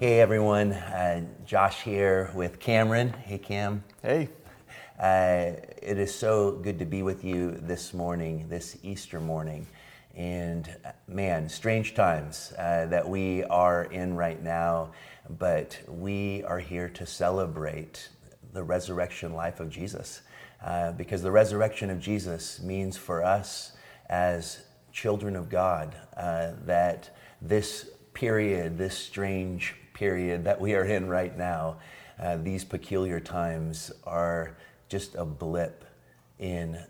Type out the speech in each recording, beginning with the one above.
Hey everyone, uh, Josh here with Cameron. Hey Cam. Hey. Uh, it is so good to be with you this morning, this Easter morning. And uh, man, strange times uh, that we are in right now, but we are here to celebrate the resurrection life of Jesus. Uh, because the resurrection of Jesus means for us as children of God uh, that this period, this strange period that we are in right now, uh, these peculiar times are just a blip in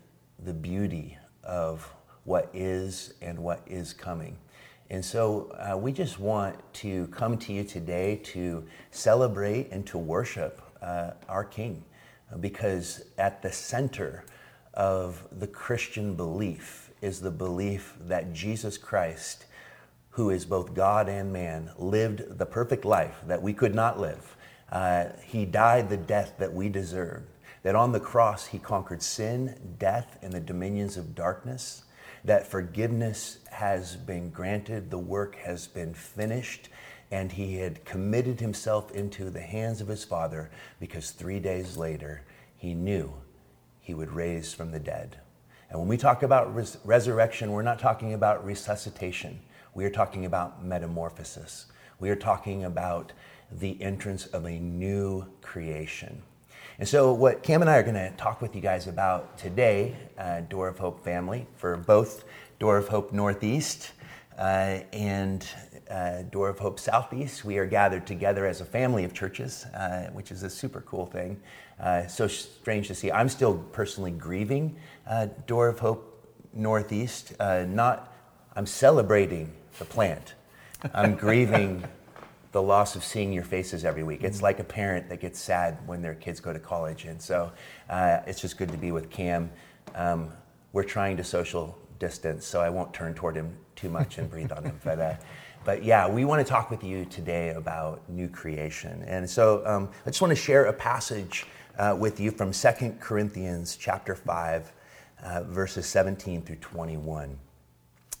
the beauty of what is and what is coming. And so uh, we just want to come to you today to celebrate and to worship uh, our King because at the center of the Christian belief is the belief that Jesus Christ, who is both God and man, lived the perfect life that we could not live. Uh, he died the death that we deserved. That on the cross he conquered sin, death, and the dominions of darkness. That forgiveness has been granted, the work has been finished, and he had committed himself into the hands of his Father because three days later he knew he would raise from the dead. And when we talk about res- resurrection, we're not talking about resuscitation. We are talking about metamorphosis. We are talking about the entrance of a new creation. And so, what Cam and I are going to talk with you guys about today, uh, Door of Hope family, for both Door of Hope Northeast uh, and uh, Door of Hope Southeast, we are gathered together as a family of churches, uh, which is a super cool thing. Uh, so strange to see. I'm still personally grieving uh, Door of Hope Northeast. Not, I'm celebrating the plant. I'm grieving the loss of seeing your faces every week. It's like a parent that gets sad when their kids go to college, and so uh, it's just good to be with Cam. Um, we're trying to social distance, so I won't turn toward him too much and breathe on him, but. But yeah, we want to talk with you today about new creation. And so um, I just want to share a passage uh, with you from 2 Corinthians chapter 5, uh, verses 17 through 21.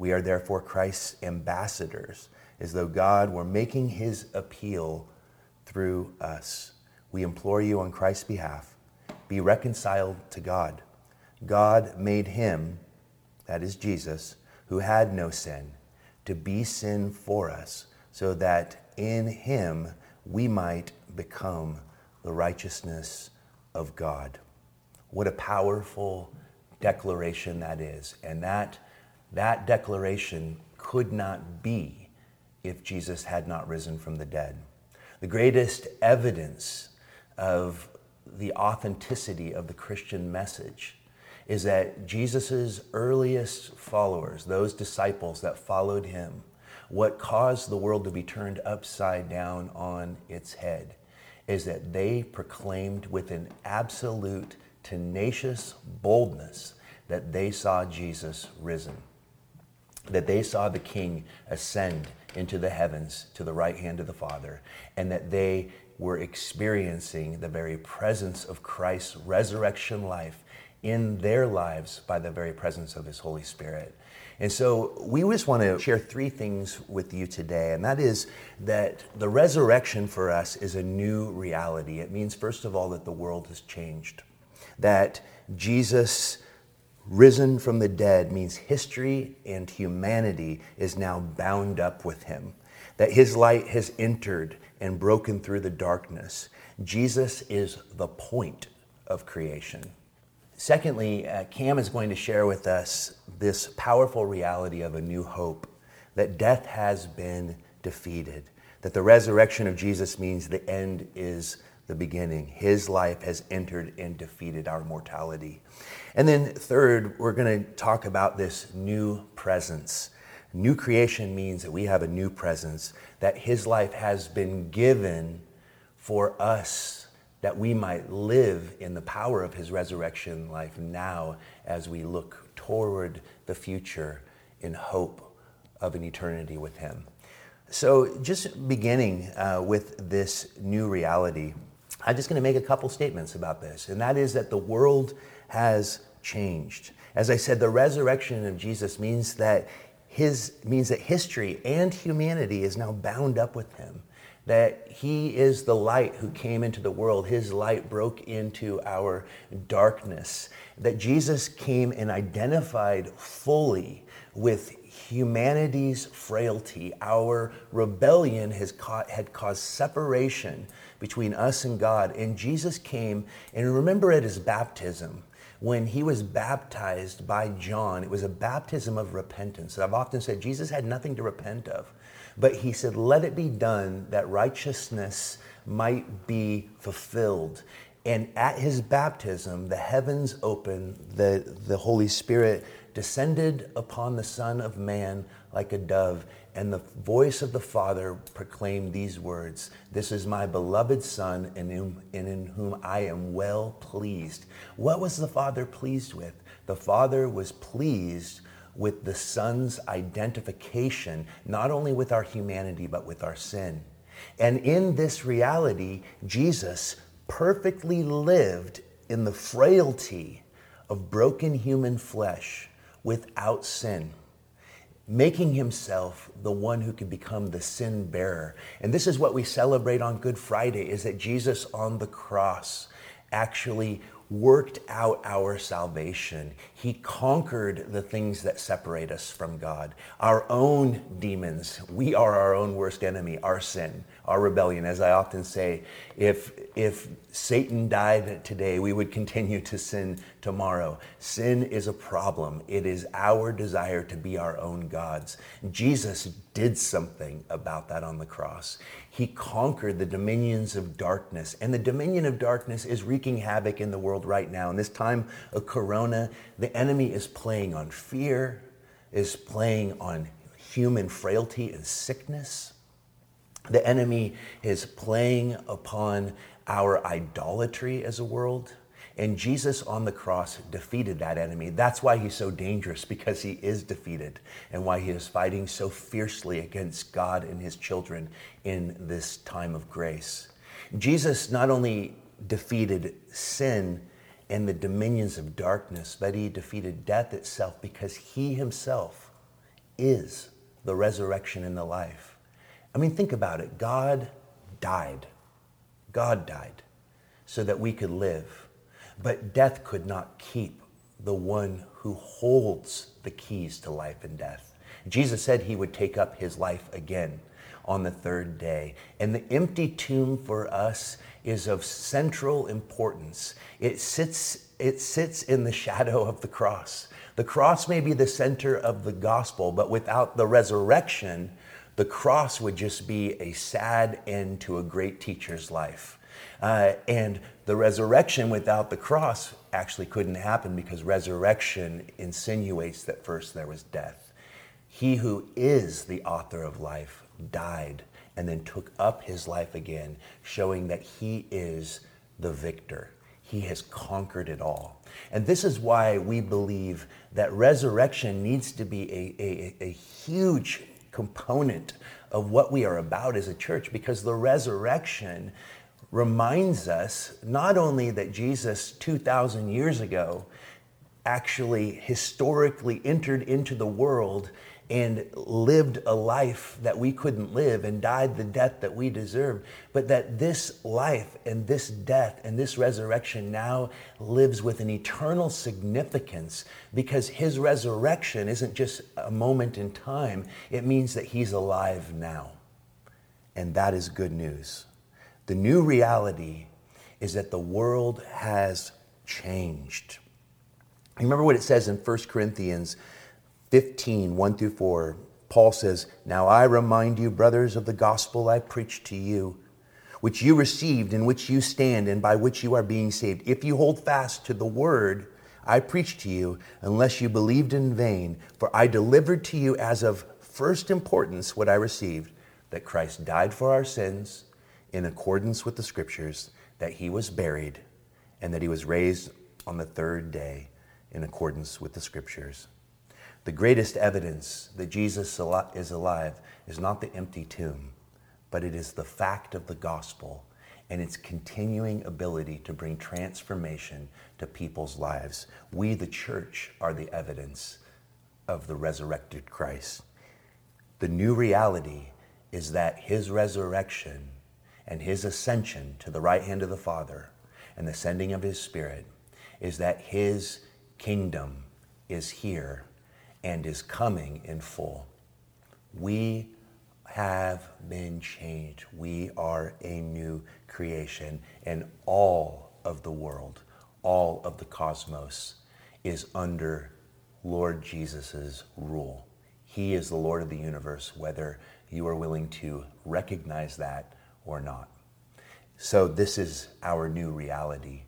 We are therefore Christ's ambassadors, as though God were making his appeal through us. We implore you on Christ's behalf be reconciled to God. God made him, that is Jesus, who had no sin to be sin for us, so that in him we might become the righteousness of God. What a powerful declaration that is. And that, that declaration could not be if Jesus had not risen from the dead. The greatest evidence of the authenticity of the Christian message is that Jesus' earliest followers, those disciples that followed him, what caused the world to be turned upside down on its head is that they proclaimed with an absolute, tenacious boldness that they saw Jesus risen, that they saw the King ascend into the heavens to the right hand of the Father, and that they were experiencing the very presence of Christ's resurrection life in their lives by the very presence of His Holy Spirit. And so we just want to share three things with you today, and that is that the resurrection for us is a new reality. It means, first of all, that the world has changed, that Jesus risen from the dead means history and humanity is now bound up with him, that his light has entered and broken through the darkness. Jesus is the point of creation. Secondly, uh, Cam is going to share with us this powerful reality of a new hope that death has been defeated, that the resurrection of Jesus means the end is the beginning. His life has entered and defeated our mortality. And then, third, we're going to talk about this new presence New creation means that we have a new presence, that His life has been given for us, that we might live in the power of His resurrection life now as we look toward the future in hope of an eternity with Him. So, just beginning uh, with this new reality, I'm just going to make a couple statements about this, and that is that the world has changed. As I said, the resurrection of Jesus means that his means that history and humanity is now bound up with him. That he is the light who came into the world. His light broke into our darkness. That Jesus came and identified fully with humanity's frailty. Our rebellion has ca- had caused separation between us and God. And Jesus came, and remember at his baptism, when he was baptized by John, it was a baptism of repentance. I've often said Jesus had nothing to repent of, but he said, Let it be done that righteousness might be fulfilled. And at his baptism, the heavens opened, the, the Holy Spirit descended upon the Son of Man like a dove, and the voice of the Father proclaimed these words This is my beloved Son, in whom, in whom I am well pleased. What was the Father pleased with? The Father was pleased with the Son's identification, not only with our humanity, but with our sin. And in this reality, Jesus perfectly lived in the frailty of broken human flesh without sin making himself the one who could become the sin bearer. And this is what we celebrate on Good Friday is that Jesus on the cross actually worked out our salvation. He conquered the things that separate us from God. Our own demons, we are our own worst enemy, our sin, our rebellion. As I often say, if, if Satan died today, we would continue to sin tomorrow. Sin is a problem. It is our desire to be our own gods. Jesus did something about that on the cross. He conquered the dominions of darkness, and the dominion of darkness is wreaking havoc in the world right now. In this time of corona, the enemy is playing on fear, is playing on human frailty and sickness. The enemy is playing upon our idolatry as a world. And Jesus on the cross defeated that enemy. That's why he's so dangerous, because he is defeated, and why he is fighting so fiercely against God and his children in this time of grace. Jesus not only defeated sin and the dominions of darkness, but he defeated death itself because he himself is the resurrection and the life. I mean, think about it. God died. God died so that we could live. But death could not keep the one who holds the keys to life and death. Jesus said he would take up his life again on the third day. And the empty tomb for us is of central importance. It sits, it sits in the shadow of the cross. The cross may be the center of the gospel, but without the resurrection, the cross would just be a sad end to a great teacher's life. Uh, and the resurrection without the cross actually couldn't happen because resurrection insinuates that first there was death. He who is the author of life died and then took up his life again, showing that he is the victor. He has conquered it all. And this is why we believe that resurrection needs to be a, a, a huge component of what we are about as a church because the resurrection reminds us not only that Jesus 2,000 years ago actually historically entered into the world and lived a life that we couldn't live and died the death that we deserved, but that this life and this death and this resurrection now lives with an eternal significance because his resurrection isn't just a moment in time, it means that he's alive now. And that is good news. The new reality is that the world has changed. Remember what it says in 1 Corinthians 15, 1 through 4. Paul says, Now I remind you, brothers, of the gospel I preached to you, which you received, in which you stand, and by which you are being saved. If you hold fast to the word I preached to you, unless you believed in vain, for I delivered to you as of first importance what I received that Christ died for our sins in accordance with the scriptures, that he was buried, and that he was raised on the third day in accordance with the scriptures. The greatest evidence that Jesus is alive is not the empty tomb, but it is the fact of the gospel and its continuing ability to bring transformation to people's lives. We, the church, are the evidence of the resurrected Christ. The new reality is that his resurrection and his ascension to the right hand of the Father and the sending of his Spirit is that his kingdom is here and is coming in full. We have been changed. We are a new creation, and all of the world, all of the cosmos is under Lord Jesus' rule. He is the Lord of the universe, whether you are willing to recognize that or not. So, this is our new reality.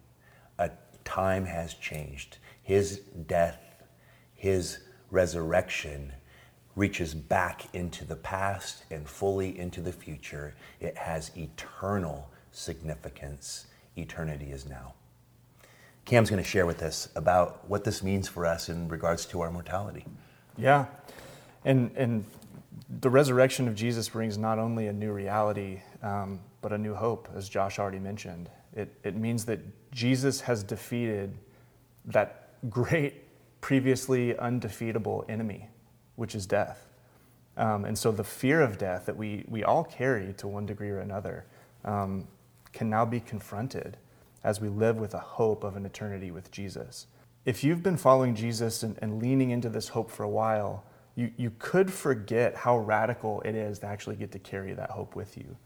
A time has changed. His death, his resurrection reaches back into the past and fully into the future. It has eternal significance. Eternity is now. Cam's going to share with us about what this means for us in regards to our mortality. Yeah. And, and the resurrection of Jesus brings not only a new reality, um, but a new hope, as Josh already mentioned. It, it means that Jesus has defeated that great, previously undefeatable enemy, which is death. Um, and so the fear of death that we, we all carry to one degree or another um, can now be confronted as we live with a hope of an eternity with Jesus. If you've been following Jesus and, and leaning into this hope for a while, you, you could forget how radical it is to actually get to carry that hope with you.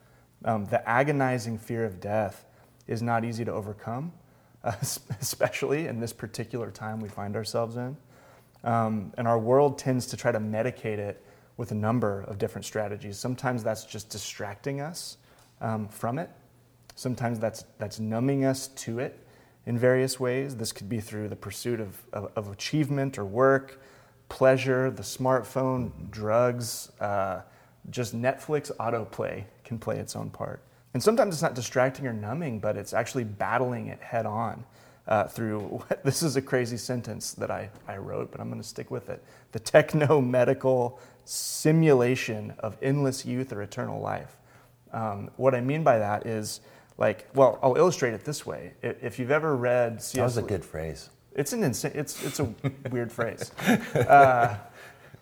Um, the agonizing fear of death is not easy to overcome, uh, especially in this particular time we find ourselves in. Um, and our world tends to try to medicate it with a number of different strategies. Sometimes that's just distracting us um, from it. Sometimes that's, that's numbing us to it in various ways. This could be through the pursuit of, of, of achievement or work, pleasure, the smartphone, drugs, uh, just Netflix autoplay can play its own part. And sometimes it's not distracting or numbing, but it's actually battling it head on uh, through this is a crazy sentence that I, I wrote, but I'm going to stick with it the techno medical simulation of endless youth or eternal life. Um, what I mean by that is, like, well, I'll illustrate it this way. If you've ever read C.S. That was a good phrase. It's an insane, it's, it's a weird phrase. Uh,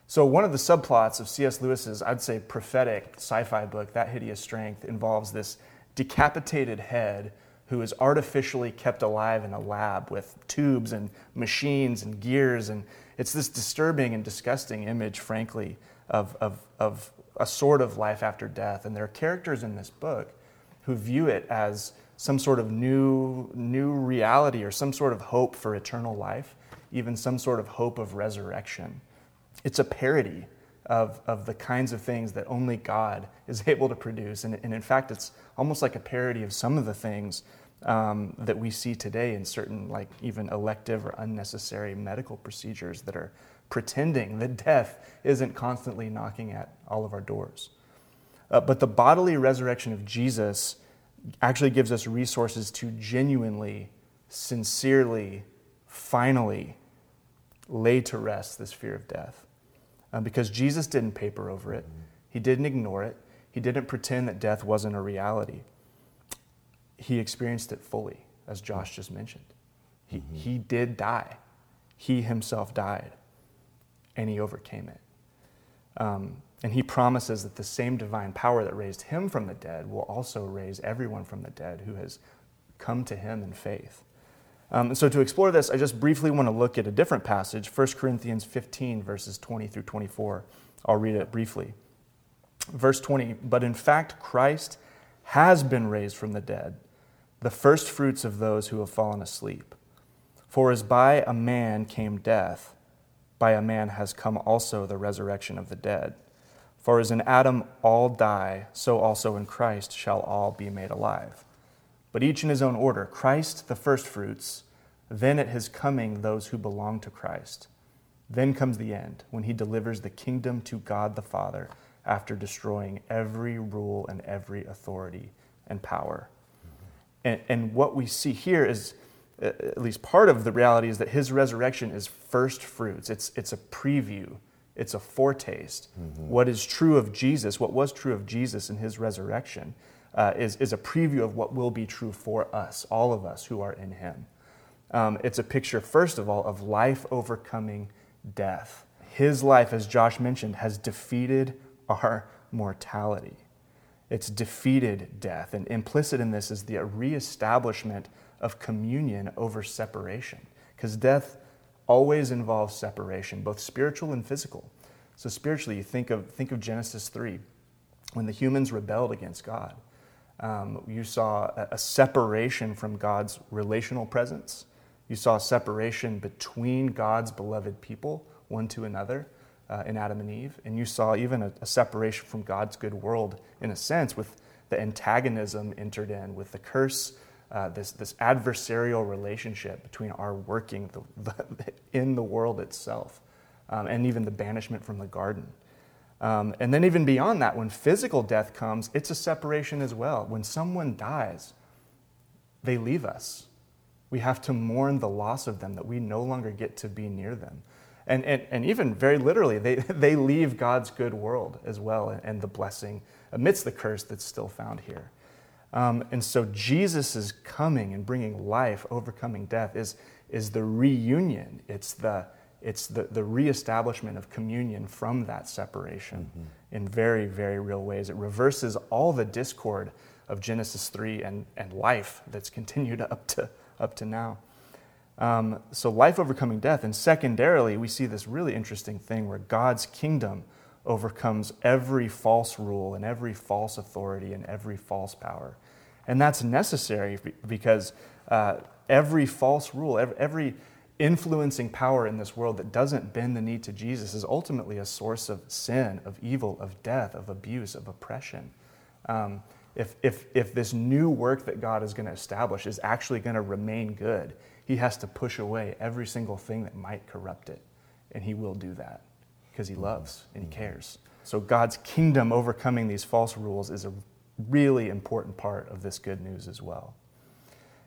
so one of the subplots of C.S. Lewis's, I'd say, prophetic sci-fi book, That Hideous Strength, involves this decapitated head who is artificially kept alive in a lab with tubes and machines and gears. And it's this disturbing and disgusting image, frankly, of, of, of a sort of life after death. And there are characters in this book who view it as some sort of new, new reality or some sort of hope for eternal life, even some sort of hope of resurrection. It's a parody of, of the kinds of things that only God is able to produce. And, and in fact, it's almost like a parody of some of the things um, that we see today in certain, like even elective or unnecessary medical procedures that are pretending that death isn't constantly knocking at all of our doors. Uh, but the bodily resurrection of Jesus actually gives us resources to genuinely, sincerely, finally lay to rest this fear of death. Um, because Jesus didn't paper over it, he didn't ignore it, he didn't pretend that death wasn't a reality. He experienced it fully, as Josh just mentioned. He, mm-hmm. he did die, he himself died, and he overcame it. Um, and he promises that the same divine power that raised him from the dead will also raise everyone from the dead who has come to him in faith. Um, and so, to explore this, I just briefly want to look at a different passage, 1 Corinthians 15, verses 20 through 24. I'll read it briefly. Verse 20 But in fact, Christ has been raised from the dead, the first fruits of those who have fallen asleep. For as by a man came death, by a man has come also the resurrection of the dead. For as in Adam all die, so also in Christ shall all be made alive. But each in his own order Christ the firstfruits, then at his coming those who belong to Christ. Then comes the end, when he delivers the kingdom to God the Father after destroying every rule and every authority and power. And, and what we see here is, uh, at least part of the reality, is that his resurrection is first fruits. It's, it's a preview, it's a foretaste. Mm-hmm. What is true of Jesus, what was true of Jesus in his resurrection, uh, is, is a preview of what will be true for us, all of us who are in him. Um, it's a picture, first of all, of life overcoming death. His life, as Josh mentioned, has defeated our mortality. It's defeated death. And implicit in this is the reestablishment of communion over separation. Because death always involves separation, both spiritual and physical. So, spiritually, you think of, think of Genesis 3, when the humans rebelled against God. Um, you saw a, separation from God's relational presence you saw a separation between God's beloved people, one to another, uh, in Adam and Eve. And you saw even a, a, separation from God's good world, in a sense, with the antagonism entered in, with the curse, uh, this, this adversarial relationship between our working the, the, in the world itself, um, and even the banishment from the garden. Um, and then, even beyond that, when physical death comes, it's a separation as well. When someone dies, they leave us we have to mourn the loss of them, that we no longer get to be near them. And, and, and even very literally, they, they leave God's good world as well and the blessing amidst the curse that's still found here. Um, and so Jesus' coming and bringing life, overcoming death, is, is the reunion. It's the, it's the, the reestablishment of communion from that separation mm-hmm. in very, very real ways. It reverses all the discord of Genesis 3 and, and life that's continued up to, up to now. Um, so, life overcoming death. And secondarily, we see this really interesting thing where God's kingdom overcomes every false rule and every false authority and every false power. And that's necessary because uh, every false rule, every, every influencing power in this world that doesn't bend the knee to Jesus is ultimately a source of sin, of evil, of death, of abuse, of oppression. Um, if, if, if this new work that God is going to establish is actually going to remain good, he has to push away every single thing that might corrupt it. And he will do that because he loves and he cares. So, God's kingdom overcoming these false rules is a really important part of this good news as well.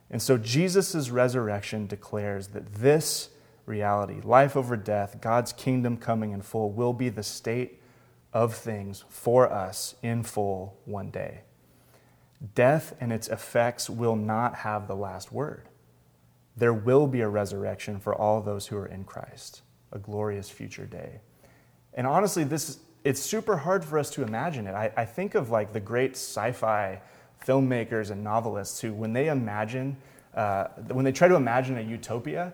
And so, Jesus' resurrection declares that this reality, life over death, God's kingdom coming in full, will be the state of things for us in full one day. Death and its effects will not have the last word. There will be a resurrection for all those who are in Christ, a glorious future day. And honestly, this it's super hard for us to imagine it. I, I think of like the great sci-fi filmmakers and novelists who, when they imagine, uh, when they try to imagine a utopia,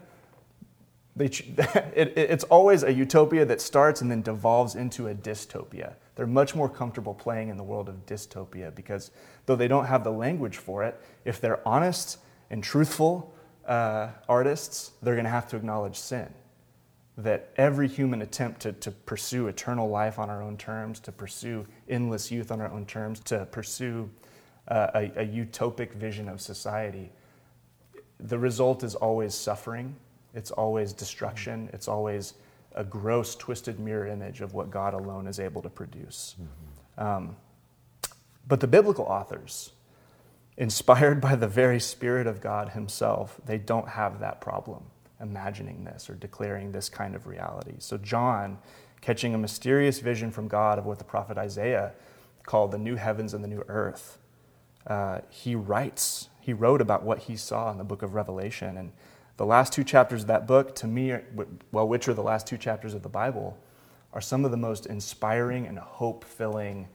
they, it, it's always a utopia that starts and then devolves into a dystopia. They're much more comfortable playing in the world of dystopia because though they don't have the language for it, if they're honest and truthful uh, artists, they're going to have to acknowledge sin. That every human attempt to, to pursue eternal life on our own terms, to pursue endless youth on our own terms, to pursue uh, a, a utopic vision of society, the result is always suffering, it's always destruction, it's always a gross, twisted mirror image of what God alone is able to produce. Mm-hmm. Um, but the biblical authors, inspired by the very Spirit of God Himself, they don't have that problem imagining this or declaring this kind of reality. So, John, catching a mysterious vision from God of what the prophet Isaiah called the new heavens and the new earth, uh, he writes, he wrote about what he saw in the book of Revelation. And the last two chapters of that book, to me, well, which are the last two chapters of the Bible, are some of the most inspiring and hope filling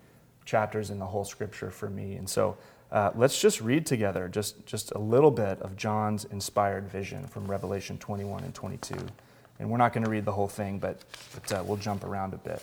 chapters in the whole scripture for me. And so uh, let's just read together just, just a little bit of John's inspired vision from Revelation 21 and 22. And we're not going to read the whole thing, but, but uh, we'll jump around a bit.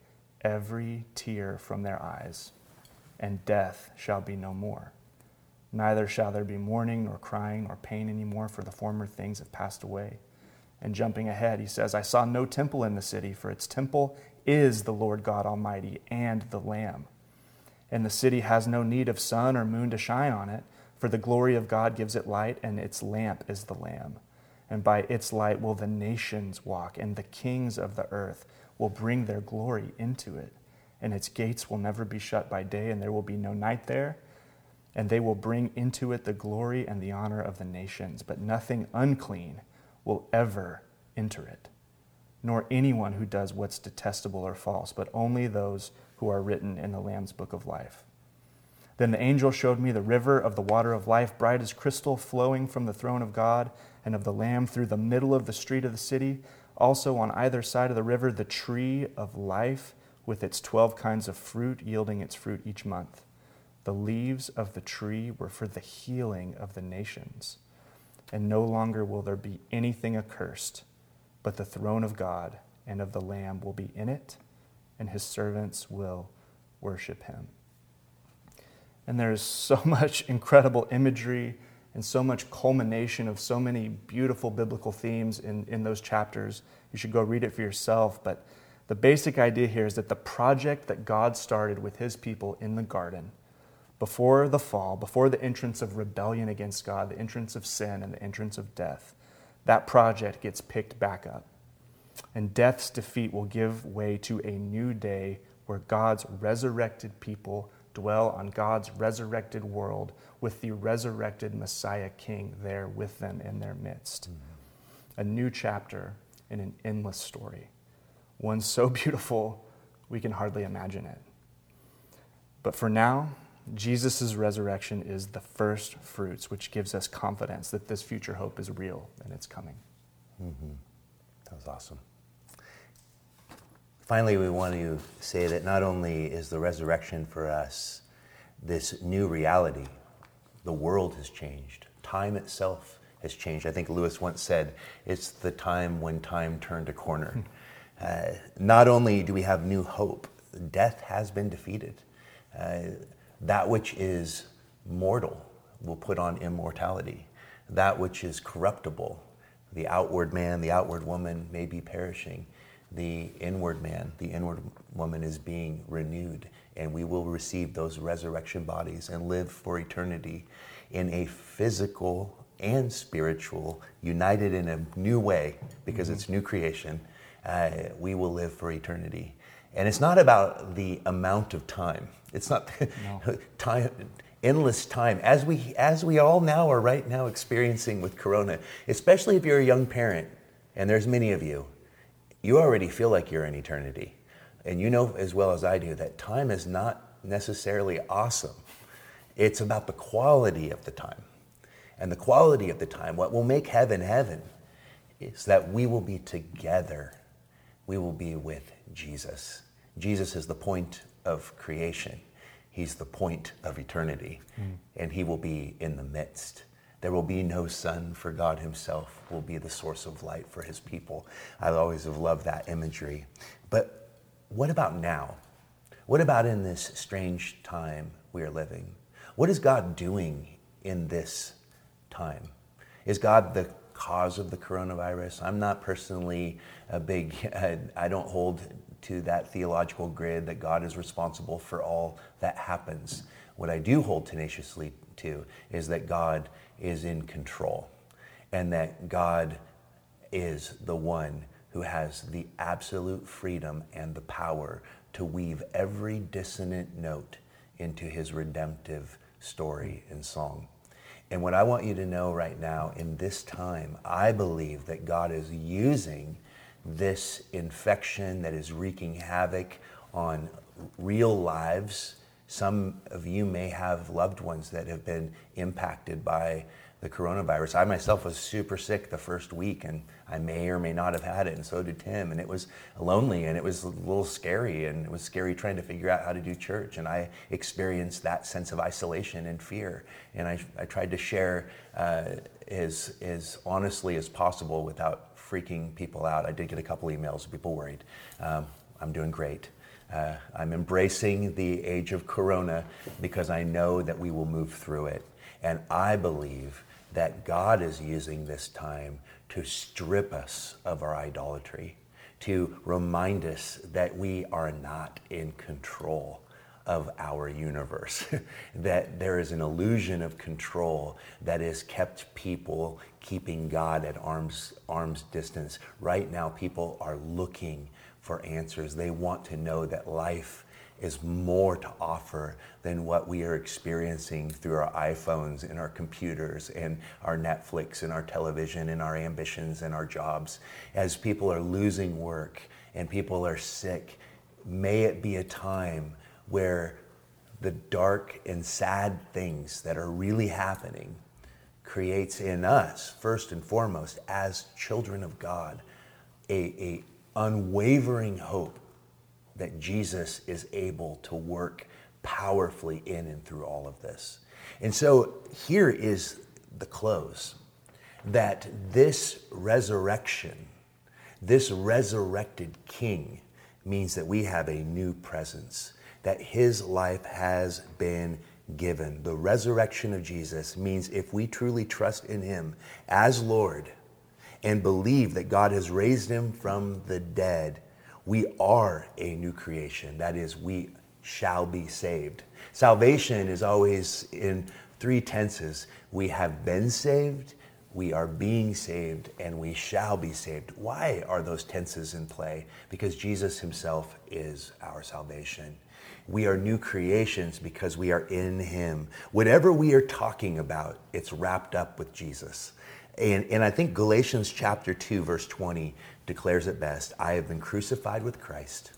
every tear from their eyes, and death shall be no more. Neither shall there be mourning, nor crying, nor pain anymore, for the former things have passed away. And jumping ahead, he says, I saw no temple in the city, for its temple is the Lord God Almighty and the Lamb. And the city has no need of sun or moon to shine on it, for the glory of God gives it light, and its lamp is the Lamb. And by its light will the nations walk, and the kings of the earth will bring their glory into it. And its gates will never be shut by day, and there will be no night there. And they will bring into it the glory and the honor of the nations, but nothing unclean will ever enter it, nor anyone who does what's detestable or false, but only those who are written in the Lamb's book of life. Then the angel showed me the river of the water of life, bright as crystal, flowing from the throne of God and of the Lamb through the middle of the street of the city. Also, on either side of the river, the tree of life with its 12 kinds of fruit, yielding its fruit each month. The leaves of the tree were for the healing of the nations and no longer will there be anything accursed, but the throne of God and of the Lamb will be in it, and his servants will worship him. And there's so much incredible imagery and so much culmination of so many beautiful biblical themes in, in those chapters. You should go read it for yourself. But the basic idea here is that the project that God started with his people in the garden before the fall, before the entrance of rebellion against God, the entrance of sin, and the entrance of death, that project gets picked back up. And death's defeat will give way to a new day where God's resurrected people dwell on God's resurrected world with the resurrected Messiah King there with them in their midst. Mm-hmm. A new chapter in an endless story. One so beautiful we can hardly imagine it. But for now, Jesus' resurrection is the first fruits, which gives us confidence that this future hope is real and it's coming. Mm-hmm. That was awesome. Finally, we want to say that not only is the resurrection for us this new reality, the world has changed, time itself has changed. I think Lewis once said, it's the time when time turned a corner. Hmm. uh, not only do we have new hope, death has been defeated. Uh, that which is mortal will put on immortality. That which is corruptible, the outward man, the outward woman may be perishing. The inward man, the inward woman is being renewed, and we will receive those resurrection bodies and live for eternity in a physical and spiritual, united in a new way because mm-hmm. it's new creation. Uh, we will live for eternity. And it's not about the amount of time. It's not no. time, endless time, as we, as we all now are right now experiencing with Corona, especially if you're a young parent, and there's many of you, you already feel like you're in eternity. And you know as well as I do that time is not necessarily awesome. It's about the quality of the time. And the quality of the time, what will make heaven heaven, is that we will be together. We will be with Jesus. Jesus is the point of creation. He's the point of eternity, mm. and He will be in the midst. There will be no sun, for God Himself will be the source of light for His people. I always have loved that imagery. But what about now? What about in this strange time we are living? What is God doing in this time? Is God the cause of the coronavirus? I'm not personally a big, I don't hold to that theological grid that God is responsible for all that happens. What I do hold tenaciously to is that God is in control and that God is the one who has the absolute freedom and the power to weave every dissonant note into his redemptive story and song. And what I want you to know right now in this time, I believe that God is using this infection that is wreaking havoc on real lives. Some of you may have loved ones that have been impacted by the coronavirus. I myself was super sick the first week, and I may or may not have had it, and so did Tim. And it was lonely, and it was a little scary, and it was scary trying to figure out how to do church. And I experienced that sense of isolation and fear. And I, I tried to share uh, as, as honestly as possible without freaking people out. I did get a couple emails, people worried. Um, I'm doing great. Uh, I'm embracing the age of Corona because I know that we will move through it. And I believe that God is using this time to strip us of our idolatry, to remind us that we are not in control of our universe, that there is an illusion of control that has kept people keeping God at arm's, arm's distance. Right now, people are looking for answers. They want to know that life is more to offer than what we are experiencing through our iPhones and our computers and our Netflix and our television and our ambitions and our jobs. As people are losing work and people are sick, may it be a time where the dark and sad things that are really happening creates in us, first and foremost, as children of God, a, a unwavering hope that Jesus is able to work powerfully in and through all of this. And so here is the close that this resurrection, this resurrected king, means that we have a new presence, that his life has been given. The resurrection of Jesus means if we truly trust in him as Lord, and believe that God has raised him from the dead, we are a new creation. That is, we shall be saved. Salvation is always in three tenses we have been saved, we are being saved, and we shall be saved. Why are those tenses in play? Because Jesus himself is our salvation. We are new creations because we are in him. Whatever we are talking about, it's wrapped up with Jesus. And, and I think Galatians chapter 2, verse 20 declares it best I have been crucified with Christ.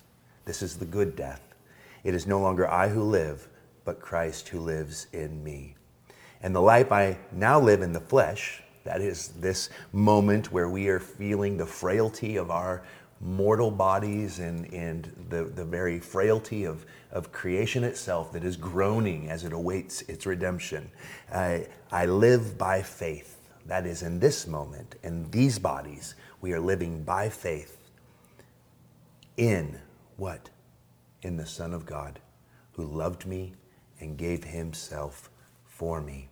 This is the good death. It is no longer I who live, but Christ who lives in me. And the life I now live in the flesh, that is this moment where we are feeling the frailty of our mortal bodies and, and the, the very frailty of, of creation itself that is groaning as it awaits its redemption. I, I live by faith that is, in this moment, in these bodies, we are living by faith in what? In the Son of God who loved me and gave himself for me.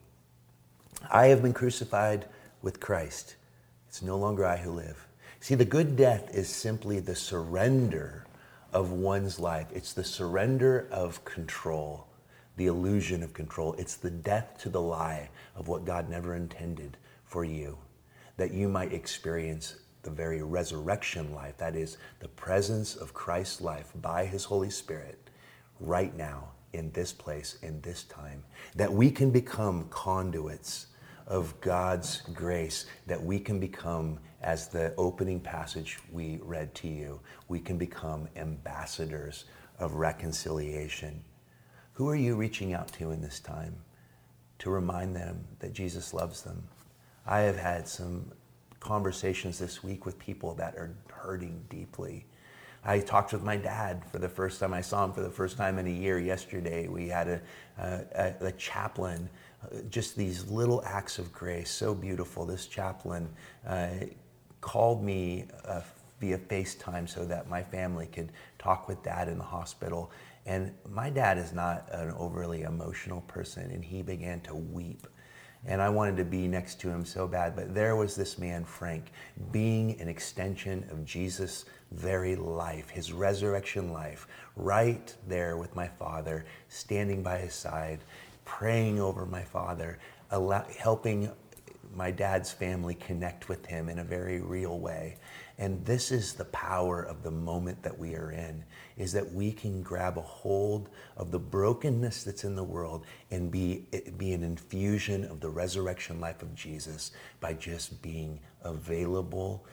I have been crucified with Christ. It's no longer I who live. See, the good death is simply the surrender of one's life, it's the surrender of control, the illusion of control. It's the death to the lie of what God never intended for you, that you might experience the very resurrection life, that is, the presence of Christ's life by His Holy Spirit right now in this place, in this time, that we can become conduits of God's grace, that we can become, as the opening passage we read to you, we can become ambassadors of reconciliation. Who are you reaching out to in this time to remind them that Jesus loves them? I have had some conversations this week with people that are hurting deeply. I talked with my dad for the first time. I saw him for the first time in a year yesterday. We had a, a, a chaplain, just these little acts of grace, so beautiful. This chaplain uh, called me uh, via FaceTime so that my family could talk with dad in the hospital. And my dad is not an overly emotional person, and he began to weep and I wanted to be next to him so bad. But there was this man, Frank, being an extension of Jesus' very life, his resurrection life, right there with my father, standing by his side, praying over my father, allow, helping my dad's family connect with him in a very real way. And this is the power of the moment that we are in, is that we can grab a hold of the brokenness that's in the world and be, be an infusion of the resurrection life of Jesus by just being available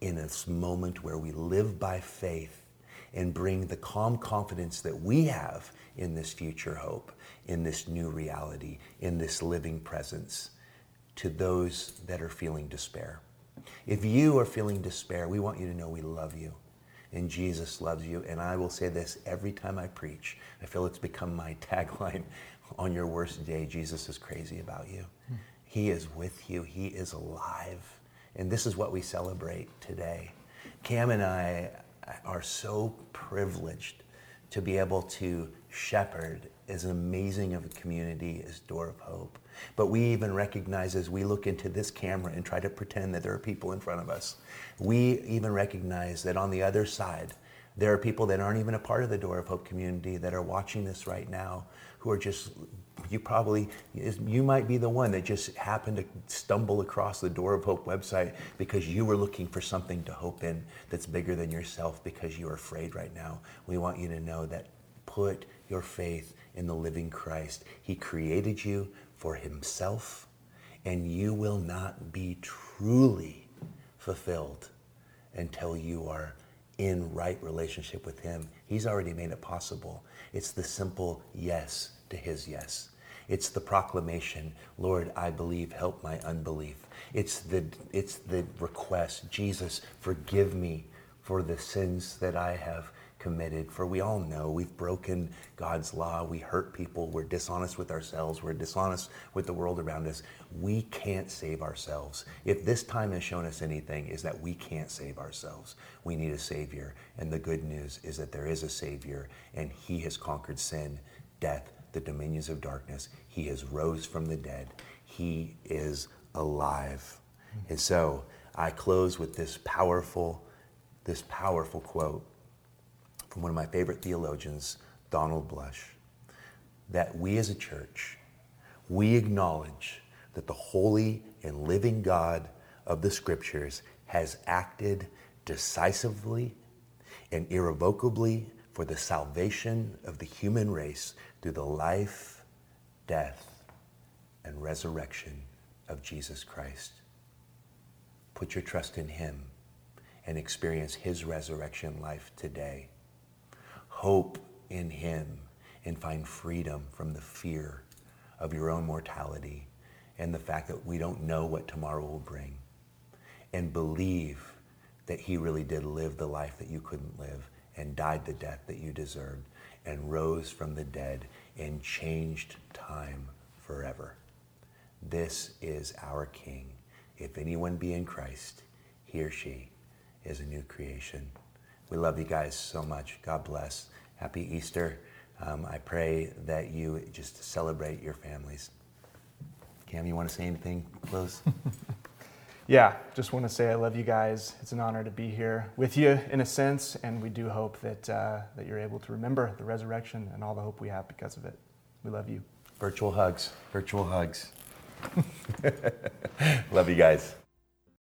in this moment where we live by faith and bring the calm confidence that we have in this future hope, in this new reality, in this living presence to those that are feeling despair. If you are feeling despair, we want you to know we love you and Jesus loves you. And I will say this every time I preach. I feel it's become my tagline on your worst day Jesus is crazy about you. He is with you, He is alive. And this is what we celebrate today. Cam and I are so privileged to be able to shepherd as amazing of a community as Door of Hope. But we even recognize as we look into this camera and try to pretend that there are people in front of us, we even recognize that on the other side, there are people that aren't even a part of the Door of Hope community that are watching this right now who are just, you probably, you might be the one that just happened to stumble across the Door of Hope website because you were looking for something to hope in that's bigger than yourself because you're afraid right now. We want you to know that put your faith in the living Christ. He created you for Himself, and you will not be truly fulfilled until you are in right relationship with Him. He's already made it possible. It's the simple yes to His yes. It's the proclamation, Lord, I believe, help my unbelief. It's the, it's the request, Jesus, forgive me for the sins that I have committed. For we all know we've broken God's law. We hurt people. We're dishonest with ourselves. We're dishonest with the world around us. We can't save ourselves. If this time has shown us anything, is that we can't save ourselves. We need a Savior. And the good news is that there is a Savior, and He has conquered sin, death, the dominions of darkness. He has rose from the dead. He is alive. And so I close with this powerful, this powerful quote from one of my favorite theologians, Donald Bloesch, that we as a church, we acknowledge that the holy and living God of the scriptures has acted decisively and irrevocably for the salvation of the human race through the life, death, and resurrection of Jesus Christ. Put your trust in Him and experience His resurrection life today hope in Him and find freedom from the fear of your own mortality and the fact that we don't know what tomorrow will bring. And believe that He really did live the life that you couldn't live and died the death that you deserved and rose from the dead and changed time forever. This is our King. If anyone be in Christ, he or she is a new creation. We love you guys so much. God bless. Happy Easter. Um, I pray that you just celebrate your families. Cam, you want to say anything? Close. yeah, just want to say I love you guys. It's an honor to be here with you in a sense, and we do hope that uh, that you're able to remember the resurrection and all the hope we have because of it. We love you. Virtual hugs. Virtual hugs. love you guys.